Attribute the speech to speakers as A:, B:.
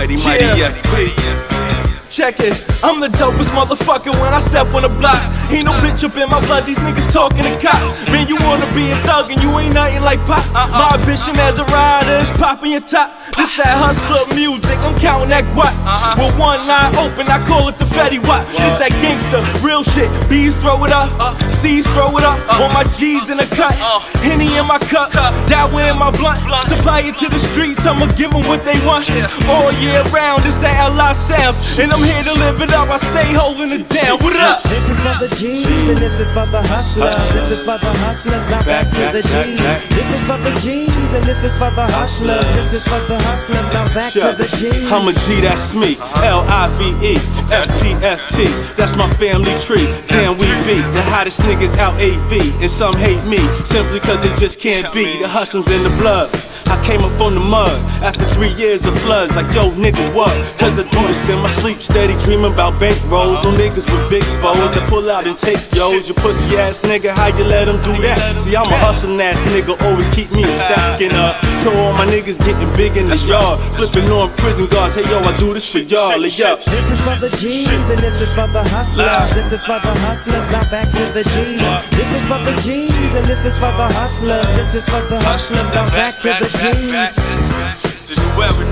A: mighty, mighty
B: Yeah.
A: FP.
B: Check it, I'm the dopest motherfucker when I step on the block. Ain't no bitch up in my blood, these niggas talking to cops. Man, you wanna be a thug and you ain't nothing like pop. My ambition as a rider is popping your top. This that hustler music, I'm counting that guap. With one eye open, I call it the Fetty Wap. This that gangster, real shit. B's throw it up, C's throw it up. On my G's in the cut, Henny in my cup, Dow in my blunt. Supply it to the streets, I'ma give them what they want. All year round, it's that LI sounds. And I'm here to live it up, I stay holding it down.
C: The G's and this is for the hustlers. This is for the hustlers. Now back,
A: Back,
C: to
A: back,
C: the
A: back,
C: G's.
A: back.
C: This is for the G's and this is for the hustlers. This is for the hustlers. Now back to
A: Chuck,
C: the G's.
A: I'm a G, that's me. L I V E F P F T. That's my family tree. Damn, we be the hottest niggas out AV. And some hate me simply cause they just can't be. The hustling's in the blood. I came up from the mud after three years of floods. Like, yo, nigga, what? Cause I do this in my sleep, steady dreaming about bank rolls. No niggas with big foes that pull out and take yo's. You pussy ass nigga, how you let them do that? See, I'm a hustling ass nigga, always keep me in stacking up. Uh, to all my niggas getting big in the yard, flipping on prison guards. Hey, yo, I do this for y'all. Lay up.
C: This is for the G's and this is for the hustlers. This is for the hustlers. Now back to the G's. This is for the G's and this is for the hustlers. This is for the hustlers. Now back to the G's.
A: To whoever